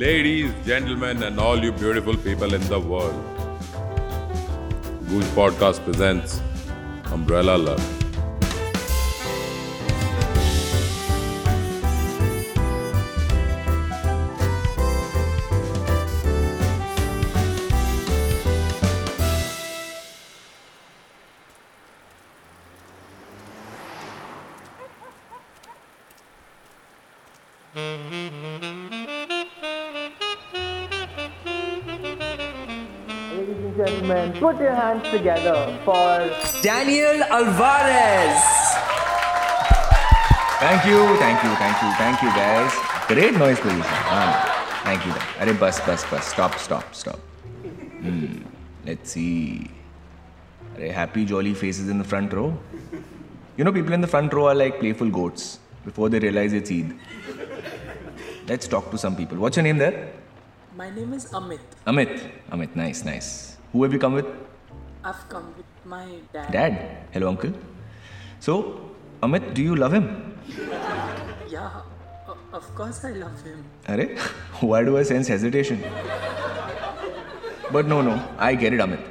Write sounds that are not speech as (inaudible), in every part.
Ladies, gentlemen, and all you beautiful people in the world. Goonj Podcast presents Umbrella Love. Hands together for Daniel Alvarez. Thank you, thank you, thank you, thank you, guys. Great noise pollution. Ah, thank you. Arey, bus, bus, bus. Stop, stop, stop. Hmm. Let's see. Arey, happy, jolly faces in the front row. You know, people in the front row are like playful goats before they realize it's Eid. Let's talk to some people. What's your name there? My name is Amit. Amit. Amit, nice, nice. Who have you come with? I've come with my dad. Dad. Hello, uncle. So, Amit, do you love him? Yeah, of course I love him. Arey, why do I sense hesitation? But no, no, I get it, Amit.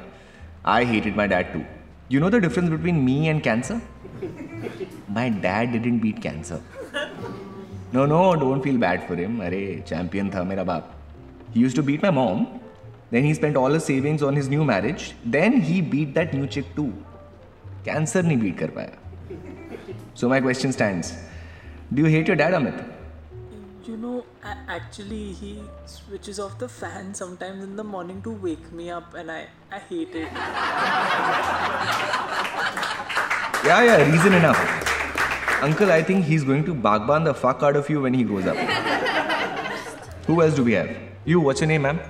I hated my dad too. You know the difference between me and cancer? My dad didn't beat cancer. No, no, don't feel bad for him. Arey, champion tha mera baap. He used to beat my mom. Then he spent all his savings on his new marriage. Then he beat that new chick too. Cancer nahi beat kar paya. So my question stands. Do you hate your dad, Amit? You know, actually, he switches off the fan sometimes in the morning to wake me up, and I, I hate it. Yeah, yeah, reason enough. Uncle, I think he's going to bagban the fuck out of you when he grows up. Who else do we have? You, what's your name, ma'am?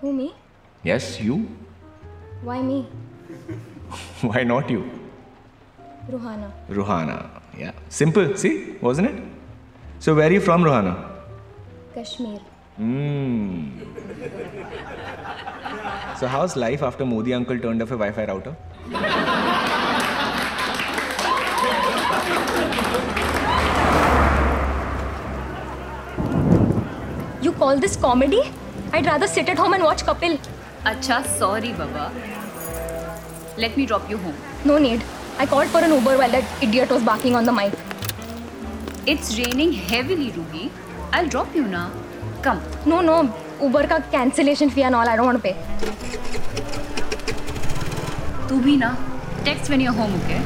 Who, me? Yes, you? Why me? (laughs) Why not you? Ruhana. Ruhana. Yeah. Simple, see? Wasn't it? So, where are you from, Ruhana? Kashmir. Hmm. So, how's life after Modi uncle turned off a Wi Fi router? You call this comedy? I'd rather sit at home and watch Kapil. Acha, sorry, Baba. Let me drop you home. No need. I called for an Uber while that idiot was barking on the mic. It's raining heavily, Ruby. I'll drop you now. Come. No, no. Uber का cancellation fee and all. I don't want to pay. तू भी ना. Text when you're home, okay?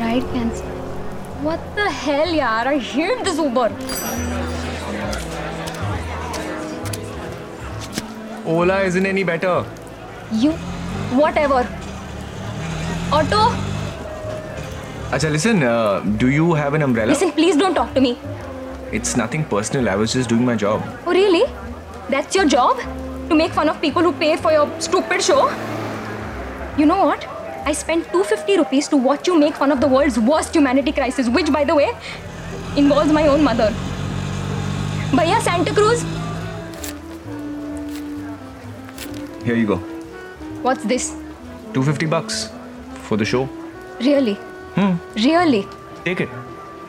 Ride cancel. What the hell, yaar? I hate this Uber. Ola isn't any better. You, whatever. Auto. Acha, listen, uh, do you have an umbrella? Listen, please don't talk to me. It's nothing personal. I was just doing my job. Oh, really? That's your job? To make fun of people who pay for your stupid show? You know what? I spent 250 rupees to watch you make fun of the world's worst humanity crisis, which, by the way, involves my own mother. Bhaiya, Santa Cruz? Here you go. What's this? 250 bucks for the show. Really? Hmm. Really? Take it.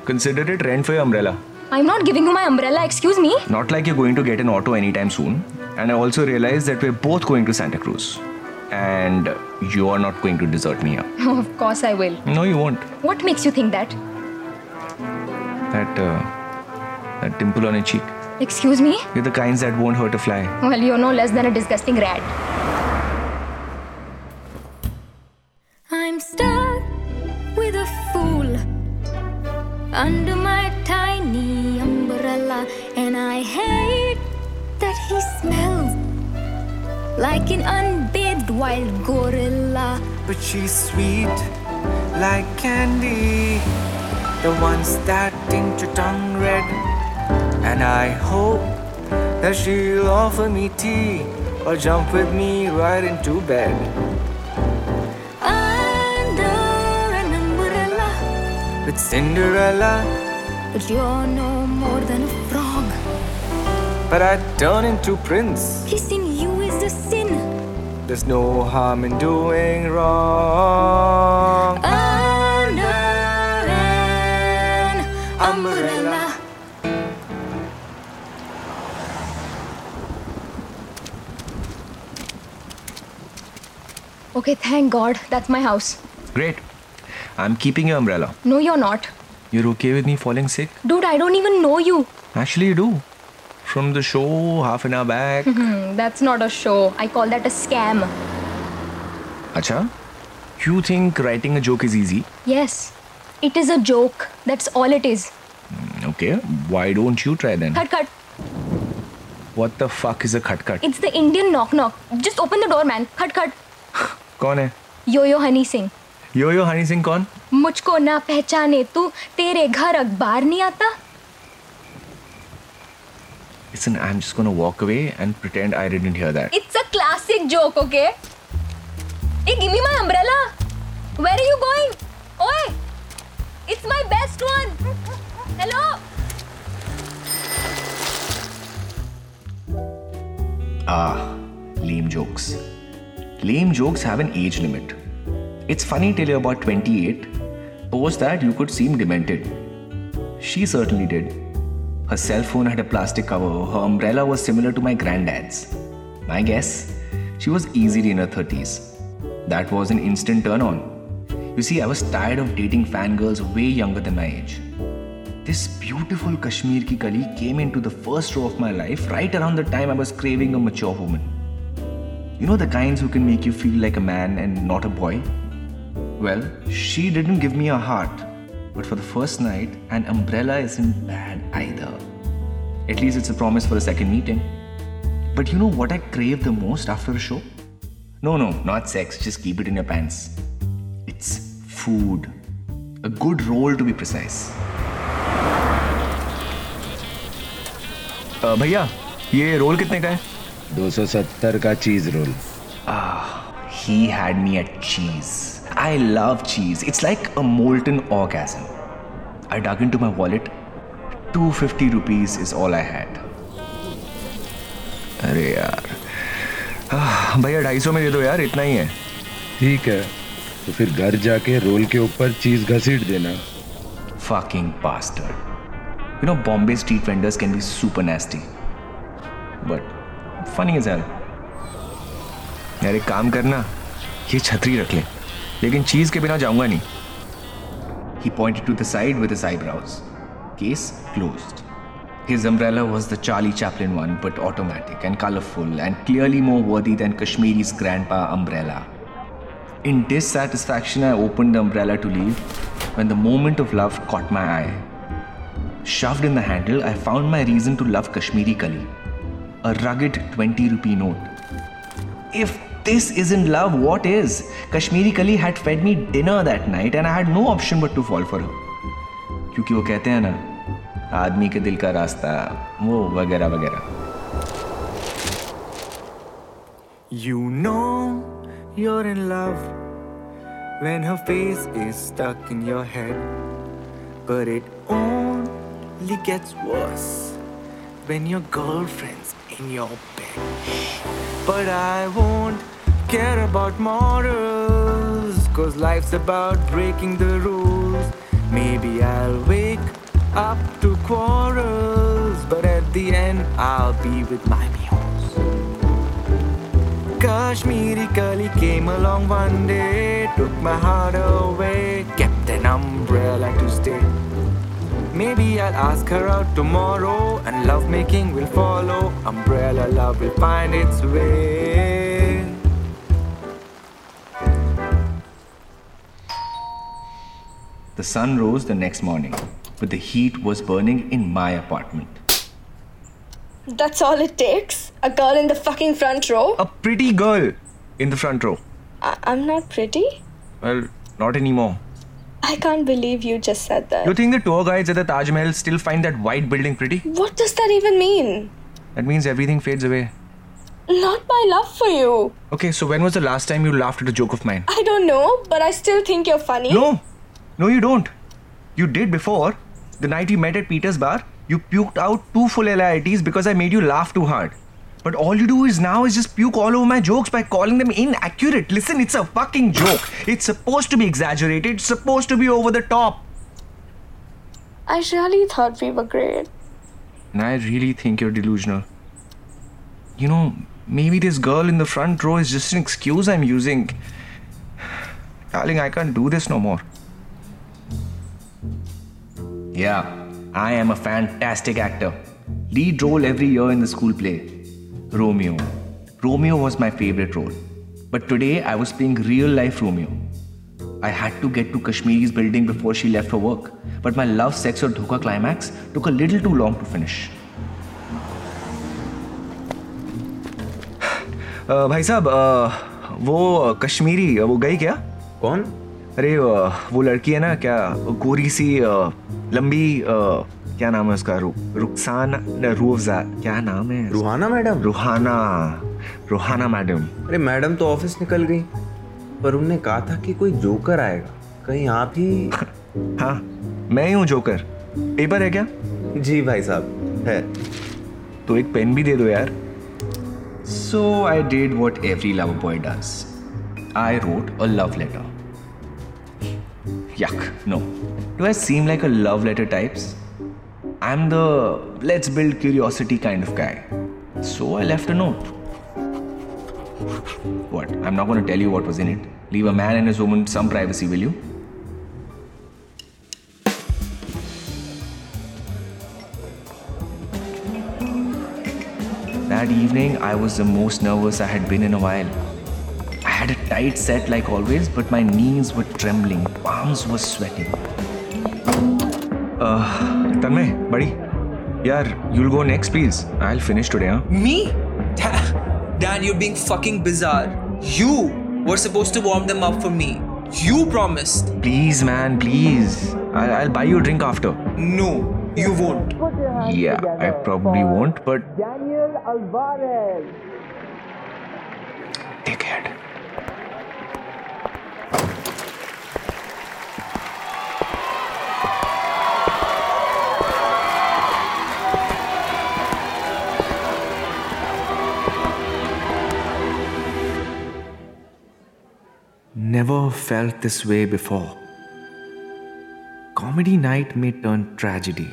Consider it rent for your umbrella. I'm not giving you my umbrella, excuse me. Not like you're going to get an auto anytime soon. And I also realize that we're both going to Santa Cruz. And you are not going to desert me here. (laughs) of course I will. No, you won't. What makes you think that? That, uh, that dimple on your cheek. Excuse me? You're the kinds that won't hurt a fly. Well, you're no less than a disgusting rat. I'm stuck with a fool under my tiny umbrella, and I hate that he smells like an unbathed wild gorilla. But she's sweet like candy, the ones that tint your tongue red. And I hope that she'll offer me tea or jump with me right into bed. Under an umbrella, With Cinderella, but you're no more than a frog. but I turn into Prince. Kissing you is the sin. There's no harm in doing wrong. Under an umbrella. Okay, thank God. That's my house. Great. I'm keeping your umbrella. No, you're not. You're okay with me falling sick? Dude, I don't even know you. Actually, you do. From the show, half an hour back. Hmm, that's not a show. I call that a scam. Acha? You think writing a joke is easy? Yes, it is a joke. That's all it is. Okay. Why don't you try then? Cut, cut. What the fuck is a khat khat? It's the Indian knock knock. Just open the door, man. Cut, cut. कौन है Yo yo Honey Singh. यो यो हनी सिंह कौन मुझको ना पहचाने तू तेरे घर अखबार नहीं आता Listen, I'm just gonna walk away and pretend I didn't hear that. It's a classic joke, okay? Hey, give me my umbrella. Where are you going? Oi! It's my best one. Hello? Ah, lame jokes. Lame jokes have an age limit. It's funny till you're about 28. Post that, you could seem demented. She certainly did. Her cell phone had a plastic cover. Her umbrella was similar to my granddad's. My guess, she was easily in her 30s. That was an instant turn on. You see, I was tired of dating fangirls way younger than my age. This beautiful Kashmir ki kali came into the first row of my life right around the time I was craving a mature woman. You know the kinds who can make you feel like a man and not a boy? Well, she didn't give me a heart, but for the first night, an umbrella isn't bad either. At least it's a promise for a second meeting. But you know what I crave the most after a show? No, no, not sex, just keep it in your pants. It's food. A good roll to be precise. अ, भैया ये role कितने का है 270 का cheese role He had me at cheese. I love cheese. It's like a molten orgasm. I dug into my wallet. 250 rupees is all I had. अरे यार। भैया ढाई सौ में दे दो यार इतना ही है। ठीक है। तो फिर घर जाके रोल के ऊपर चीज़ घसीट देना। Fucking pasta you know Bombay street vendors can be super nasty but funny यार एक काम करना। ये छतरी रख लें। लेकिन चीज के बिना जाऊंगा नहीं He pointed to the side with his eyebrows. Case closed. His umbrella was the Charlie Chaplin one, but automatic and colorful and clearly more worthy than Kashmiri's grandpa umbrella. In dissatisfaction, I opened the umbrella to leave when the moment of love caught my eye. Shoved in the handle, I found my reason to love Kashmiri Kali a rugged 20 rupee note. If this isn't love, what is? Kashmiri Kali had fed me dinner that night and I had no option but to fall for her. क्योंकि वो कहते हैं ना आदमी के दिल का रास्ता वो वगैरह वगैरह You know you're in love when her face is stuck in your head. But it only gets worse when your girlfriend's in your bed. But I won't care about morals, cause life's about breaking the rules. Maybe I'll wake up to quarrels, but at the end I'll be with my muse. Kashmiri Kali came along one day, took my heart away, kept an umbrella to stay. Maybe I'll ask her out tomorrow, and lovemaking will follow. Umbrella love will find its way. The sun rose the next morning, but the heat was burning in my apartment. That's all it takes? A girl in the fucking front row? A pretty girl in the front row. I- I'm not pretty? Well, not anymore. I can't believe you just said that. You think the tour guides at the Taj Mahal still find that white building pretty? What does that even mean? That means everything fades away. Not my love for you. Okay, so when was the last time you laughed at a joke of mine? I don't know, but I still think you're funny. No, no, you don't. You did before. The night we met at Peter's bar, you puked out two full LITs because I made you laugh too hard. But all you do is now is just puke all over my jokes by calling them inaccurate. Listen, it's a fucking joke. It's supposed to be exaggerated, it's supposed to be over the top. I really thought we were great. And I really think you're delusional. You know, maybe this girl in the front row is just an excuse I'm using. Darling, I can't do this no more. Yeah, I am a fantastic actor. Lead role every year in the school play. Romeo. Romeo was my favorite role. But today I was playing real life Romeo. I had to get to Kashmiri's building before she left for work. But my love, sex, or dhoka climax took a little too long to finish. (sighs) अ, भाई साहब अ, वो कश्मीरी वो गई क्या कौन अरे वो लड़की है ना क्या गोरी सी लंबी क्या नाम है उसका रु, रुखसान न, रूहअफ़ज़ा क्या नाम है रूहाना मैडम? रूहाना रूहाना मैडम। अरे मैडम तो ऑफ़िस निकल गई पर उनने कहा था कि कोई जोकर आएगा कहीं आप ही (laughs) हाँ मैं ही हूँ जोकर। पेपर है क्या? जी भाई साहब है। तो एक पेन भी दे दो यार। So I did what every love boy does I wrote a love letter Yuck, no. Do I seem like a love letter types? I'm the let's build curiosity kind of guy. So I left a note. What? I'm not going to tell you what was in it. Leave a man and his woman some privacy, will you? That evening, I was the most nervous I had been in a while. I had a tight set like always, but my knees were trembling, palms were sweating. Uh, Tanmay, buddy, yeah, you'll go next, please. I'll finish today, huh? Me? Dan, you're being fucking bizarre. You were supposed to warm them up for me. You promised. Please, man, please. I'll, I'll buy you a drink after. No, you won't. Yeah, I probably won't, but Daniel Alvarez. Never felt this way before. Comedy night may turn tragedy.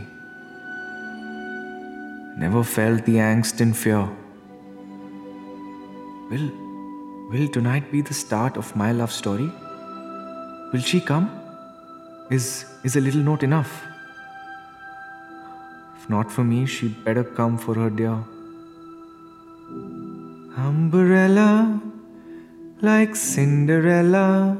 Never felt the angst and fear. Will, will tonight be the start of my love story? Will she come? Is, is a little note enough? If not for me, she'd better come for her dear. Umbrella, like Cinderella,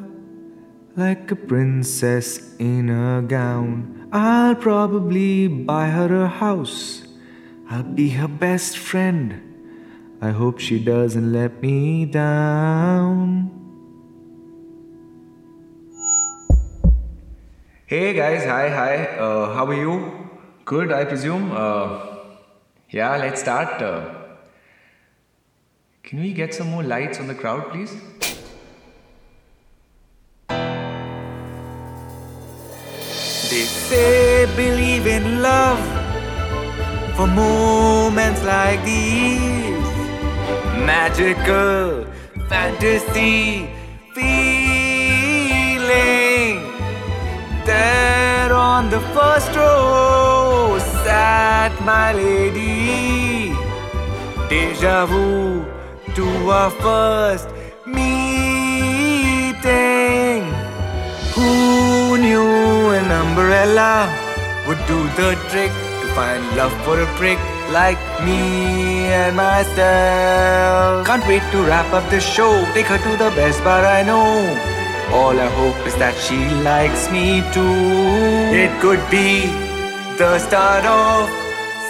like a princess in a gown. I'll probably buy her a house. I'll be her best friend. I hope she doesn't let me down. Hey guys, hi, hi. Uh, how are you? Good, I presume. Uh, yeah, let's start. Uh, can we get some more lights on the crowd, please? They say believe in love for moments like these. Magical fantasy feeling. There on the first row sat my lady. Deja vu to our first meeting. Who knew an umbrella would do the trick to find love for a prick like me and myself? Can't wait to wrap up the show, take her to the best bar I know. All I hope is that she likes me too. It could be the start of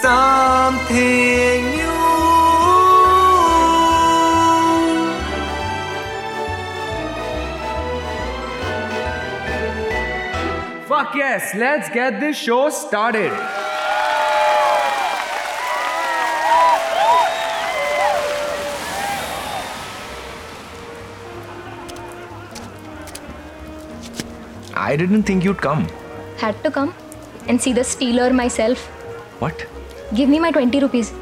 something new. Fuck yes, let's get this show started. I didn't think you'd come. Had to come and see the stealer myself. What? Give me my 20 rupees.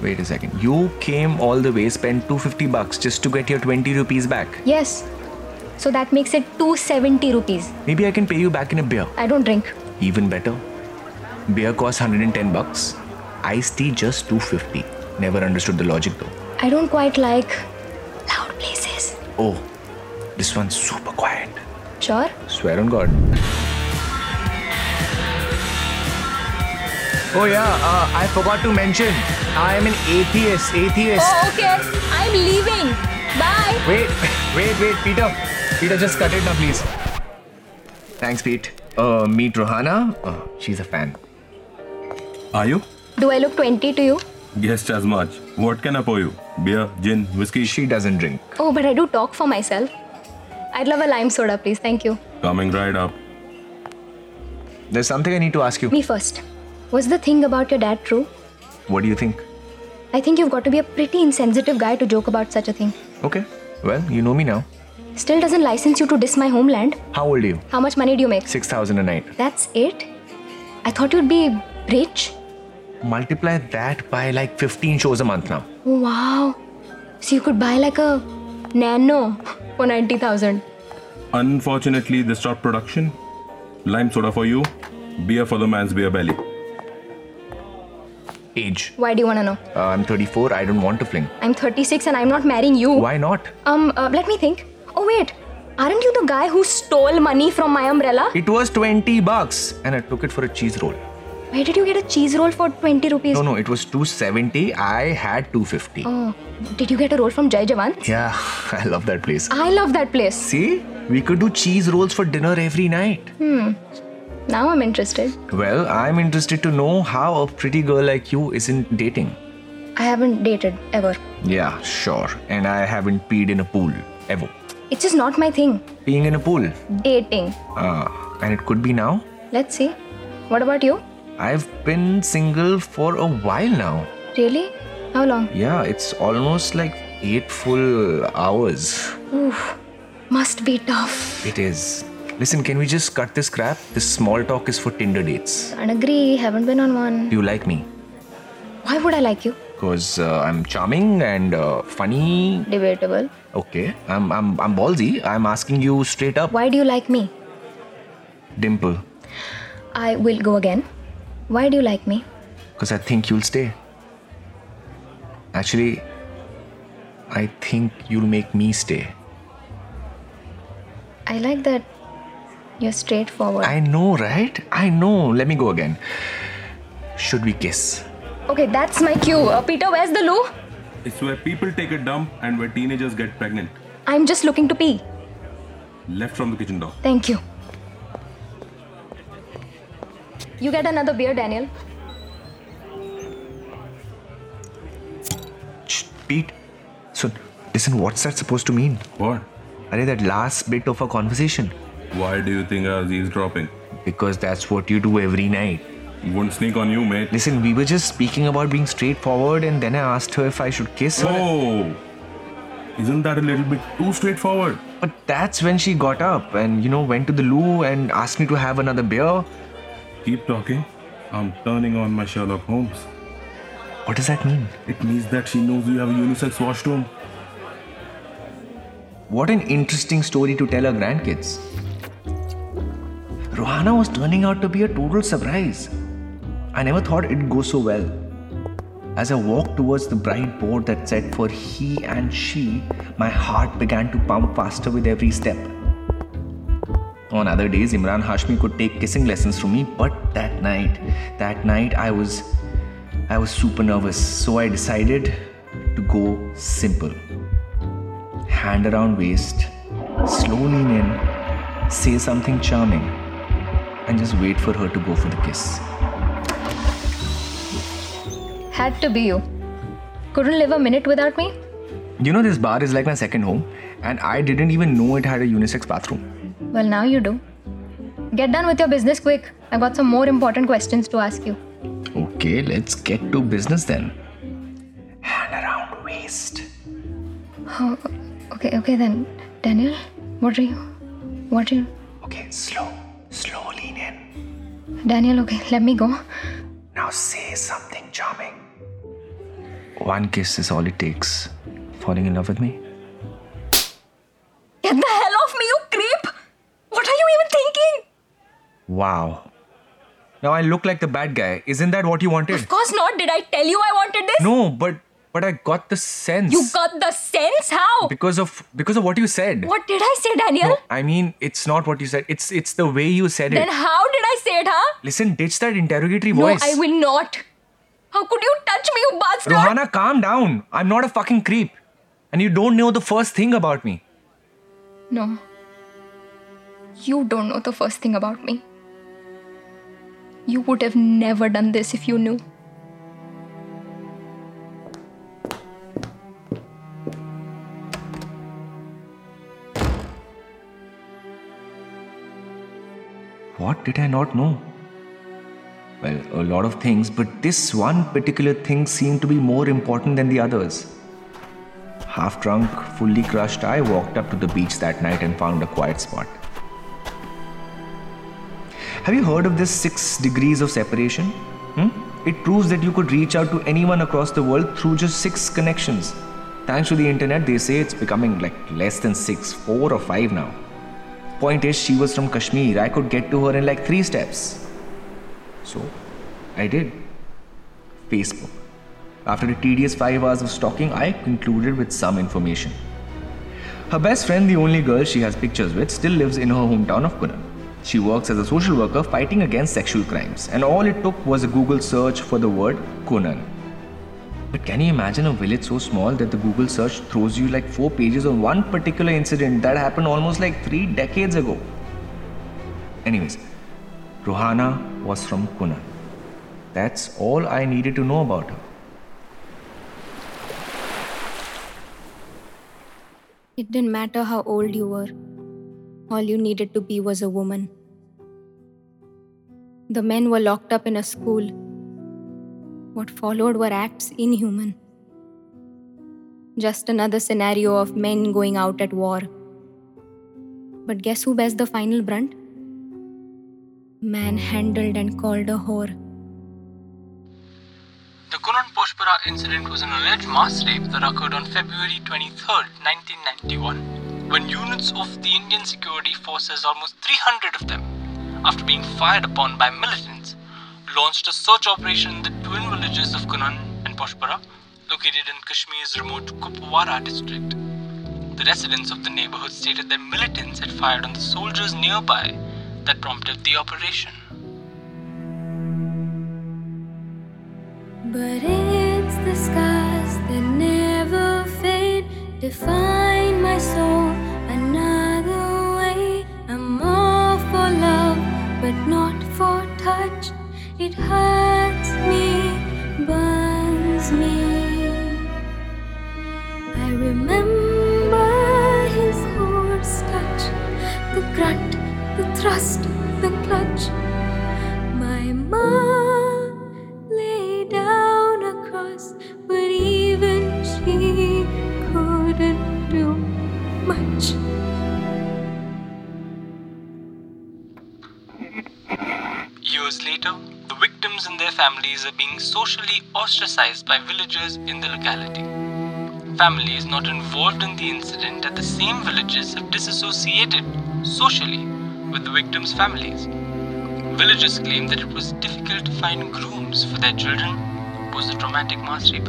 Wait a second. You came all the way, spent 250 bucks just to get your 20 rupees back. Yes. So that makes it 270 rupees. Maybe I can pay you back in a beer. I don't drink. Even better. Beer costs 110 bucks. Iced tea just 250. Never understood the logic though. I don't quite like loud places. Oh, this one's super quiet. Sure. Swear on God. Oh yeah, uh, I forgot to mention. I am an atheist. Atheist. Oh, okay. I'm leaving. Bye. Wait, (laughs) wait, wait, Peter. Peter, just cut it now, please. Thanks, Pete. Uh, meet Ruhana. Uh, she's a fan. Are you? Do I look 20 to you? Guessed as much. What can I pour you? Beer, gin, whiskey? She doesn't drink. Oh, but I do talk for myself. I'd love a lime soda, please. Thank you. Coming right up. There's something I need to ask you. Me first. Was the thing about your dad true? What do you think? I think you've got to be a pretty insensitive guy to joke about such a thing. Okay. Well, you know me now. Still doesn't license you to diss my homeland. How old are you? How much money do you make? 6,000 a night. That's it? I thought you'd be rich. Multiply that by like 15 shows a month now. Wow. So you could buy like a nano for 90,000. Unfortunately, they stopped production. Lime soda for you, beer for the man's beer belly. Age. Why do you want to know? Uh, I'm 34. I don't want to fling. I'm 36 and I'm not marrying you. Why not? Um, uh, let me think. Oh, wait. Aren't you the guy who stole money from my umbrella? It was 20 bucks and I took it for a cheese roll. Where did you get a cheese roll for 20 rupees? No, no, it was 270. I had 250. Oh, did you get a roll from Jai Jawan? Yeah, (laughs) I love that place. I love that place. See? We could do cheese rolls for dinner every night. Hmm. Now I'm interested. Well, I'm interested to know how a pretty girl like you isn't dating. I haven't dated ever. Yeah, sure. And I haven't peed in a pool ever. It's just not my thing. Being in a pool. Dating. Ah, and it could be now. Let's see. What about you? I've been single for a while now. Really? How long? Yeah, it's almost like eight full hours. Oof. Must be tough. It is. Listen, can we just cut this crap? This small talk is for Tinder dates. Can't agree. Haven't been on one. Do you like me? Why would I like you? Because uh, I'm charming and uh, funny. Debatable. Okay, I'm, I'm, I'm ballsy. I'm asking you straight up. Why do you like me? Dimple. I will go again. Why do you like me? Because I think you'll stay. Actually, I think you'll make me stay. I like that you're straightforward. I know, right? I know. Let me go again. Should we kiss? Okay, that's my cue. Uh, Peter, where's the loo? It's where people take a dump and where teenagers get pregnant. I'm just looking to pee. Left from the kitchen door. Thank you. You get another beer, Daniel. Shh, Pete. So, listen, what's that supposed to mean? What? Are you that last bit of a conversation? Why do you think I was eavesdropping? Because that's what you do every night. Wouldn't sneak on you, mate. Listen, we were just speaking about being straightforward, and then I asked her if I should kiss her. Oh! Isn't that a little bit too straightforward? But that's when she got up and, you know, went to the loo and asked me to have another beer. Keep talking. I'm turning on my Sherlock Holmes. What does that mean? It means that she knows you have a unisex washroom. What an interesting story to tell her grandkids. Ruhana was turning out to be a total surprise. I never thought it'd go so well. As I walked towards the bright board that said for he and she, my heart began to pump faster with every step. On other days, Emraan Hashmi could take kissing lessons from me, but that night, that night I was I was super nervous, so I decided to go simple. Hand around waist, slowly lean in, say something charming, and just wait for her to go for the kiss. Had to be you. Couldn't live a minute without me? You know, this bar is like my second home, and I didn't even know it had a unisex bathroom. Well, now you do. Get done with your business quick. I've got some more important questions to ask you. Okay, let's get to business then. Hand around waist. Oh, okay, okay then. Daniel, what are you? What are you? Okay, slow, slow lean in. Daniel, okay, let me go. Now say something charming. One kiss is all it takes. Falling in love with me? Get the hell off me, you creep! What are you even thinking? Wow. Now I look like the bad guy. Isn't that what you wanted? Of course not. Did I tell you I wanted this? No, but But I got the sense. You got the sense? How? because of because of what you said. What did I say, Daniel? No, I mean, it's not what you said. It's it's the way you said Then it. Then how did I say it, huh? Listen, ditch that interrogatory No, voice. I will not. How could you touch me, you bastard? Ruhana, calm down. I'm not a fucking creep. And you don't know the first thing about me. No. You don't know the first thing about me. You would have never done this if you knew. What did I not know? Well, a lot of things, but this one particular thing seemed to be more important than the others. Half drunk, fully crushed, I walked up to the beach that night and found a quiet spot. Have you heard of this six degrees of separation? Hmm? It proves that you could reach out to anyone across the world through just six connections. Thanks to the internet, they say it's becoming like less than six, four or five now. Point is, she was from Kashmir. I could get to her in like three steps. So, I did. Facebook. After a tedious five hours of stalking, I concluded with some information. Her best friend, the only girl she has pictures with, still lives in her hometown of Kunan. She works as a social worker fighting against sexual crimes, and all it took was a Google search for the word Kunan. But can you imagine a village so small that the Google search throws you like four pages on one particular incident that happened almost like three decades ago? Anyways, Ruhana was from Kunan. That's all I needed to know about her. It didn't matter how old you were. All you needed to be was a woman. The men were locked up in a school. What followed were acts inhuman. Just another scenario of men going out at war. But guess who bears the final brunt? Manhandled and called a whore. The Kunan Poshpora incident was an alleged mass rape that occurred on February 23, 1991, when units of the Indian security forces, almost 300 of them, after being fired upon by militants, launched a search operation in the twin villages of Kunan and Poshpora, located in Kashmir's remote Kupwara district. The residents of the neighborhood stated that militants had fired on the soldiers nearby that prompted the operation. But it's the scars that never fade, define my soul another way. I'm all for love, but not for touch. It hurts me, burns me. I remember his horse touch, the grunt, the thrust, the clutch. My mom lay down across, but even she couldn't do much. Years later, the victims and their families are being socially ostracized by villagers in the locality. Families not involved in the incident at the same villages have disassociated socially with the victims' families. Villagers claim that it was difficult to find grooms for their children post the traumatic mass rape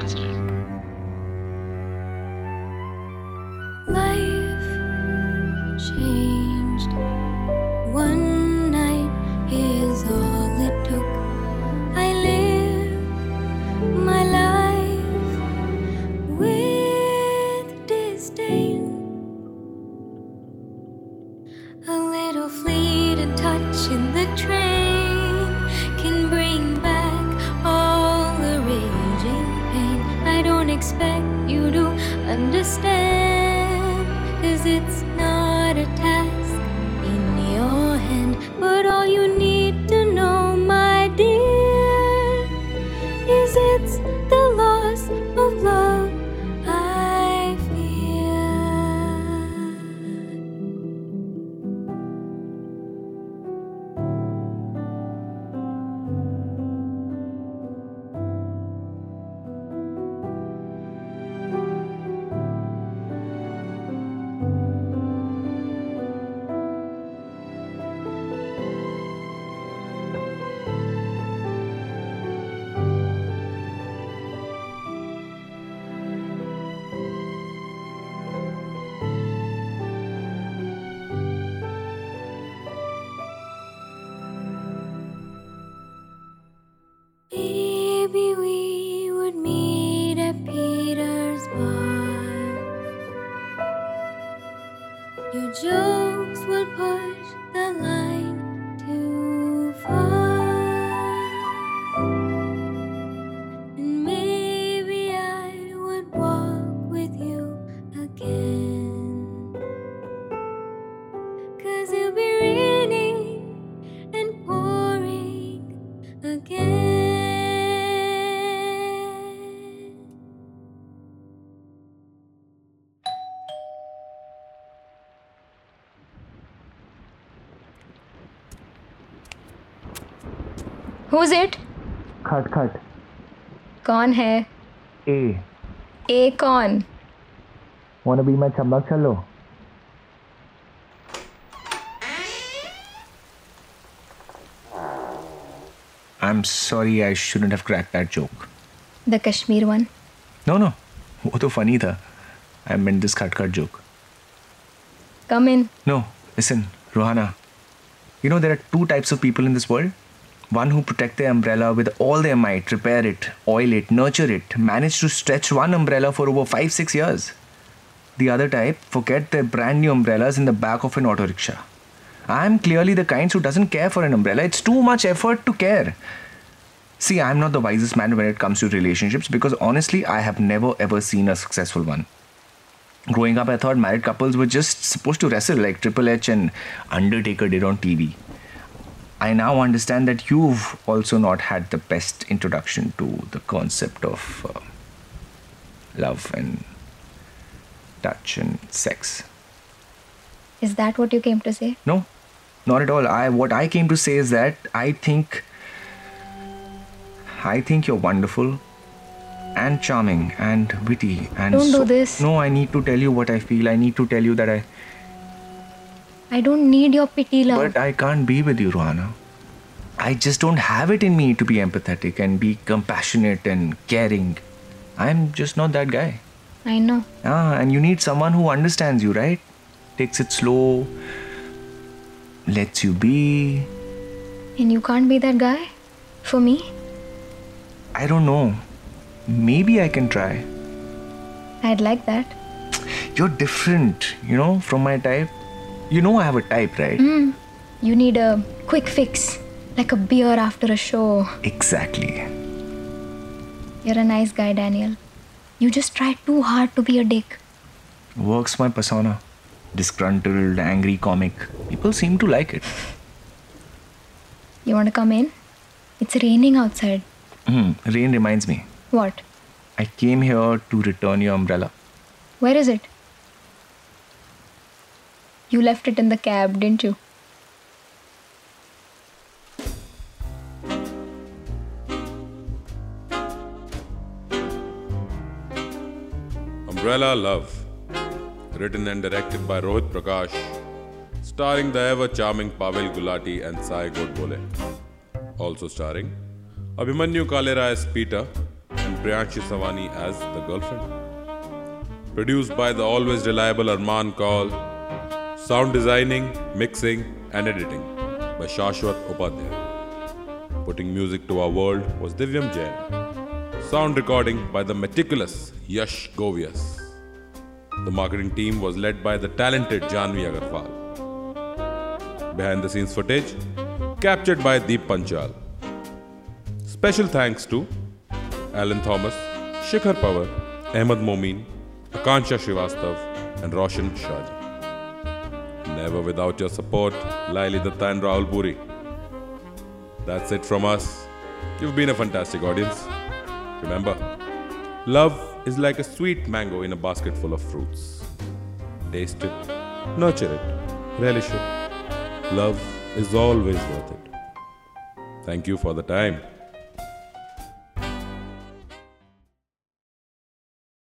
Who's it? खट खट कौन है ए ए कौन wanna be my chamba chalo I'm sorry I shouldn't have cracked that joke. The Kashmir one? No, no. वो was funny I meant this khatkhat joke. Come in. No, listen, Ruhana. You know there are two types of people in this world. One who protect their umbrella with all their might, repair it, oil it, nurture it, manage to stretch one umbrella for over five, six years. The other type forget their brand new umbrellas in the back of an auto rickshaw. I'm clearly the kind who doesn't care for an umbrella. It's too much effort to care. See, I'm not the wisest man when it comes to relationships because honestly, I have never ever seen a successful one. Growing up, I thought married couples were just supposed to wrestle like Triple H and Undertaker did on TV. I now understand that you've also not had the best introduction to the concept of uh, love and touch and sex. Is that what you came to say? No, not at all. I what I came to say is that I think I think you're wonderful and charming and witty and Don't do this. No, I need to tell you what I feel. I need to tell you that I I don't need your pity, love. but I can't be with you, Ruhana. I just don't have it in me to be empathetic and be compassionate and caring. I'm just not that guy. I know. Ah, and you need someone who understands you, right? Takes it slow, lets you be. And you can't be that guy? For me? I don't know. Maybe I can try. I'd like that. You're different, you know, from my type. You know I have a type, right? Mm. You need a quick fix, like a beer after a show. Exactly. You're a nice guy, Daniel. You just try too hard to be a dick. Works my persona. Disgruntled, angry comic. People seem to like it. You want to come in? It's raining outside. Hmm. Rain reminds me. What? I came here to return your umbrella. Where is it? You left it in the cab, didn't you? Umbrella Love, written and directed by Rohit Prakash, starring the ever charming Pavail Gulati and Sai Godbole. Also starring Abhimanyu Kalera as Peter and Priyanshi Savani as the girlfriend. Produced by the always reliable Arman Kaul. Sound designing, mixing, and editing by Shashwat Upadhyay. Putting music to our world was Divyam Jain. Sound recording by the meticulous Yash Govias. The marketing team was led by the talented Janvi Agarwal. Behind the scenes footage captured by Deep Panchal. Special thanks to Alan Thomas, Shikhar Pawar, Ahmed Momin, Akansha Srivastav, and Roshan Shaji. Never without your support, Laili Datta and Rahul Puri. That's it from us. You've been a fantastic audience. Remember, love is like a sweet mango in a basket full of fruits. Taste it, nurture it, relish it. Love is always worth it. Thank you for the time.